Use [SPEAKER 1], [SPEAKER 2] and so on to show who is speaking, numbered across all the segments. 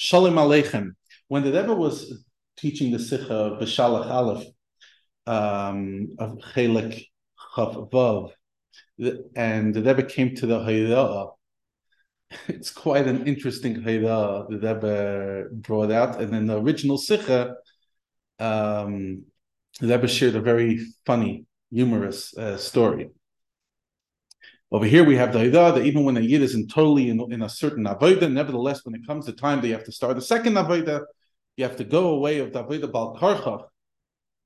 [SPEAKER 1] Shalom Aleichem. When the Rebbe was teaching the Sikha of Beshalach Aleph um, of Chelik Chav Vav, and the Rebbe came to the Hayra'ah, it's quite an interesting Hayra'ah the Rebbe brought out. And in the original Sikha, um, the Rebbe shared a very funny, humorous uh, story. Over here we have the Haidah that even when a Yid is in totally in, in a certain Avodah, nevertheless, when it comes to time you have to start the second Avodah, you have to go away of the Avodah Bal Karchach.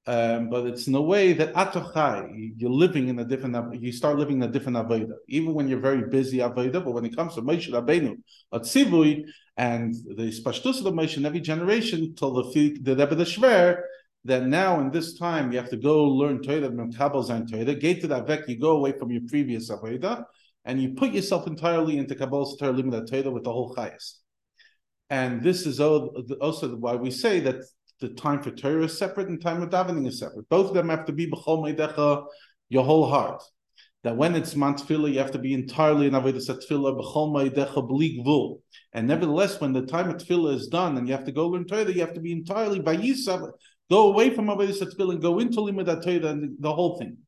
[SPEAKER 1] Um, but it's in a way that atochai, you're living in a different, you start living in a different avodah. Even when you're very busy avodah, but when it comes to Moshe Rabbeinu, Atzivui, and the spashtus of the Moshe in every generation, till the the Rebbe the Shver, that now in this time you have to go learn Torah Kabbalah and Torah. Gate to that vek, you go away from your previous avodah, and you put yourself entirely into Kabbalah Torah, that Torah with the whole chayas. And this is also why we say that the time for Torah is separate and time of davening is separate. Both of them have to be b'chol meidecha, your whole heart. That when it's mantfila, you have to be entirely in avodas tefillah b'chol meidecha b'li gvul. And nevertheless, when the time of tefillah is done and you have to go learn Torah, you have to be entirely by Yisab Go away from Avodah Tefillah and go into Limud Torah and the whole thing.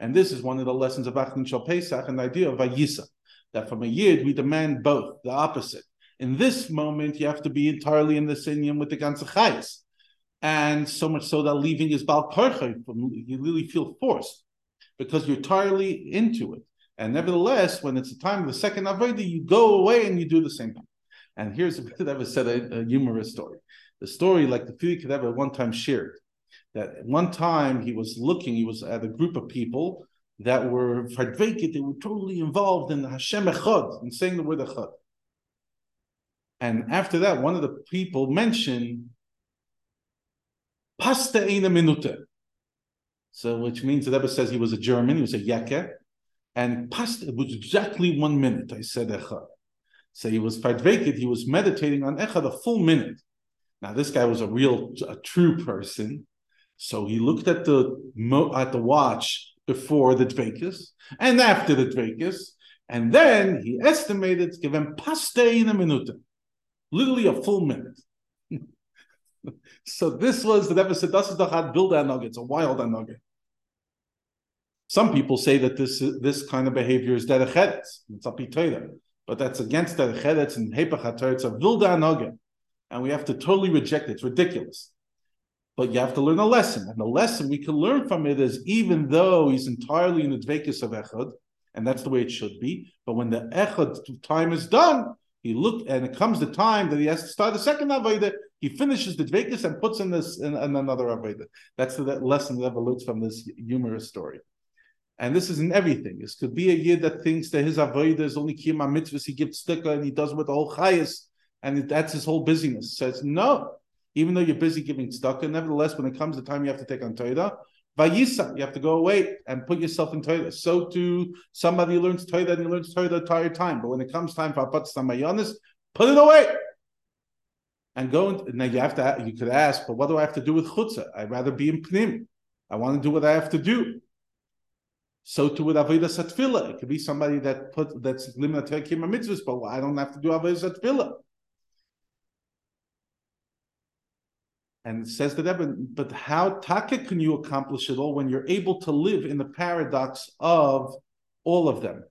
[SPEAKER 1] And this is one of the lessons of Achdin Shal Pesach and the idea of Vayisa, that from a Yid we demand both, the opposite. In this moment, you have to be entirely in the Sinyam with the Ganzachayas. And so much so that leaving is Bal you really feel forced because you're entirely into it. And nevertheless, when it's the time of the second Avodah, you go away and you do the same thing. And here's a bit that was said a, a humorous story the story like the Fili Kedeva one time shared that one time he was looking, he was at a group of people that were Fadvekit, they were totally involved in the Hashem Echad, and saying the word Echad. And after that, one of the people mentioned Pasta Eina Minute. So, which means the Rebbe says he was a German, he was a Yeke, and pasta was exactly one minute. I said Echad. So he was Fadvekit, he was meditating on Echad a full minute. Now this guy was a real, a true person, so he looked at the at the watch before the dvekas and after the dvekas, and then he estimated to give him paste in a minute, literally a full minute. so this was the said, "Das ist hat build It's a wild nugget." Some people say that this this kind of behavior is derecheretz. It's a pitayda, but that's against derecheretz and hepach It's a vilda nugget and we have to totally reject it. It's ridiculous. But you have to learn a lesson. And the lesson we can learn from it is even though he's entirely in the dvekis of Echad, and that's the way it should be, but when the Echad time is done, he look and it comes the time that he has to start the second Avodah, he finishes the dvekis and puts in this in, in another Avodah. That's the lesson that ever from this humorous story. And this is in everything. This could be a yid that thinks that his avodah is only kiyama mitzvahs. He gives tzedakah and he does with all chayas and that's his whole busyness. Says no, even though you're busy giving tzedakah, nevertheless, when it comes the time you have to take on Torah, vayisa, you have to go away and put yourself in Torah. So too, somebody who learns Torah and he learns Torah the entire time, but when it comes time for apat samayonis, put it away. And go and now you have to you could ask, but what do I have to do with chutzah? I'd rather be in pnim. I want to do what I have to do. So too with avodas tefillah, it could be somebody that put that's limited to mitzvahs, but I don't have to do avodas tefillah. And says says that, but how taka can you accomplish it all when you're able to live in the paradox of all of them?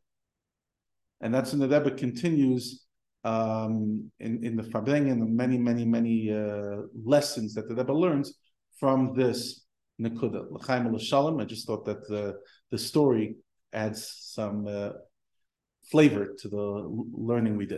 [SPEAKER 1] And that's when the Rebbe continues um, in, in the Farbrengen and the many, many, many uh, lessons that the Rebbe learns from this Nekuda. L'chaim. I just thought that the, the story adds some uh, flavor to the learning we did.